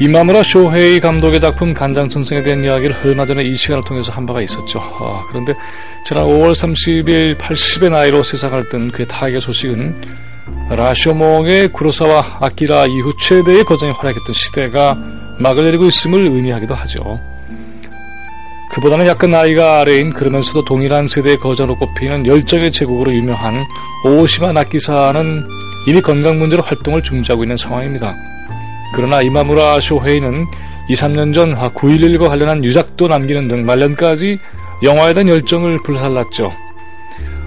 이마무라 쇼헤이 감독의 작품 간장선생에 대한 이야기를 얼마 전에 이 시간을 통해서 한 바가 있었죠. 아, 그런데 지난 5월 30일 80의 나이로 세상을 뜬 그의 타계 소식은 라쇼몽의 구로사와 아키라 이후 최대의 거장이 활약했던 시대가 막을 내리고 있음을 의미하기도 하죠. 그보다는 약간 나이가 아래인 그러면서도 동일한 세대의 거장으로 꼽히는 열정의 제국으로 유명한 오시마 나키사는 이미 건강 문제로 활동을 중지하고 있는 상황입니다. 그러나 이마무라 쇼헤이는 2, 3년 전 9.11과 관련한 유작도 남기는 등 말년까지 영화에 대한 열정을 불살랐죠.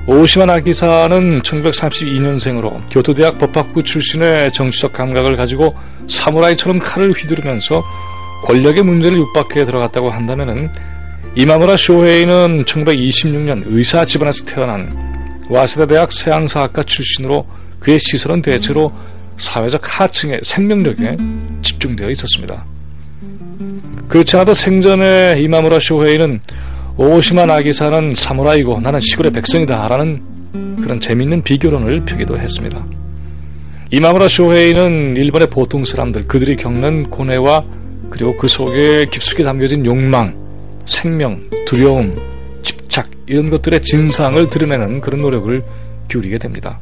오시마 나기사는 1932년생으로 교토대학 법학부 출신의 정치적 감각을 가지고 사무라이처럼 칼을 휘두르면서 권력의 문제를 육박해 들어갔다고 한다면 이마무라 쇼헤이는 1926년 의사 집안에서 태어난 와세다 대학 세양사학과 출신으로 그의 시설은 대체로 사회적 하층의 생명력에 집중되어 있었습니다. 그렇지 않아도 생전에 이마무라 쇼헤이는 오시마 나기사는 사무라이고 나는 시골의 백성이다 라는 그런 재미있는 비교론을 펴기도 했습니다. 이마무라 쇼헤이는 일본의 보통 사람들 그들이 겪는 고뇌와 그리고 그 속에 깊숙이 담겨진 욕망, 생명, 두려움, 집착 이런 것들의 진상을 드러내는 그런 노력을 기울이게 됩니다.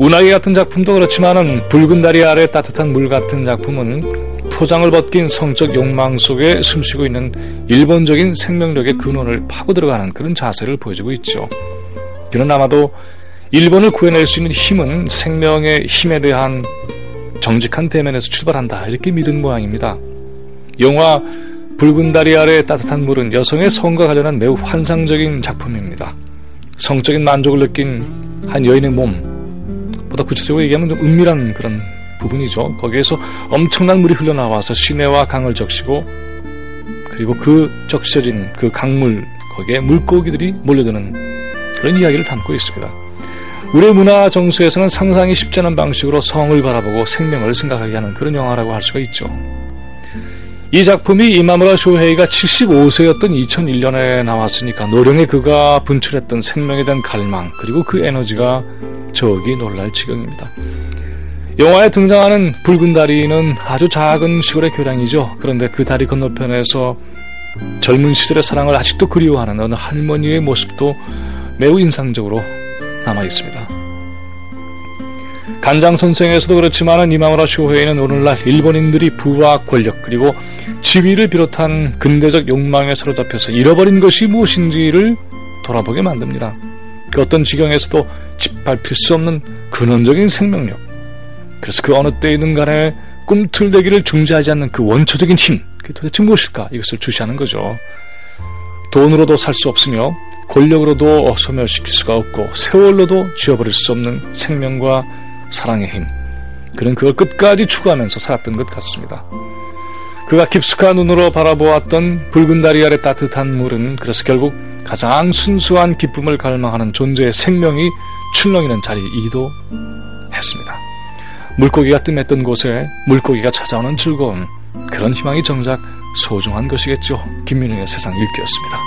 운하기 같은 작품도 그렇지만은 붉은 다리 아래 따뜻한 물 같은 작품은 포장을 벗긴 성적 욕망 속에 숨쉬고 있는 일본적인 생명력의 근원을 파고 들어가는 그런 자세를 보여주고 있죠. 그는 아마도 일본을 구해낼 수 있는 힘은 생명의 힘에 대한 정직한 대면에서 출발한다 이렇게 믿은 모양입니다. 영화 붉은 다리 아래 따뜻한 물은 여성의 성과 관련한 매우 환상적인 작품입니다. 성적인 만족을 느낀 한 여인의 몸, 보다 구체적으로 얘기하면 좀 은밀한 그런 부분이죠. 거기에서 엄청난 물이 흘러나와서 시내와 강을 적시고 그리고 그 적셔진 그 강물 거기에 물고기들이 몰려드는 그런 이야기를 담고 있습니다. 우리 문화 정서에서는 상상이 쉽지 않은 방식으로 성을 바라보고 생명을 생각하게 하는 그런 영화라고 할 수가 있죠. 이 작품이 이마무라 쇼헤이가 75세였던 2001년에 나왔으니까 노령의 그가 분출했던 생명에 대한 갈망 그리고 그 에너지가 저기 놀랄 지경입니다. 영화에 등장하는 붉은 다리는 아주 작은 시골의 교량이죠. 그런데 그 다리 건너편에서 젊은 시절의 사랑을 아직도 그리워하는 어느 할머니의 모습도 매우 인상적으로 남아 있습니다. 간장 선생에서도 그렇지만 이마무라 쇼헤이는 오늘날 일본인들이 부와 권력 그리고 지위를 비롯한 근대적 욕망에 사로잡혀서 잃어버린 것이 무엇인지를 돌아보게 만듭니다. 그 어떤 지경에서도 짓밟힐 수 없는 근원적인 생명력. 그래서 그 어느 때이든 간에 꿈틀대기를 중지하지 않는 그 원초적인 힘. 그게 도대체 무엇일까? 이것을 주시하는 거죠. 돈으로도 살 수 없으며 권력으로도 소멸시킬 수가 없고 세월로도 지워버릴 수 없는 생명과 사랑의 힘. 그는 그걸 끝까지 추구하면서 살았던 것 같습니다. 그가 깊숙한 눈으로 바라보았던 붉은 다리 아래 따뜻한 물은 그래서 결국 가장 순수한 기쁨을 갈망하는 존재의 생명이 출렁이는 자리이기도 했습니다. 물고기가 뜸했던 곳에 물고기가 찾아오는 즐거움, 그런 희망이 정작 소중한 것이겠죠. 김민웅의 세상 읽기였습니다.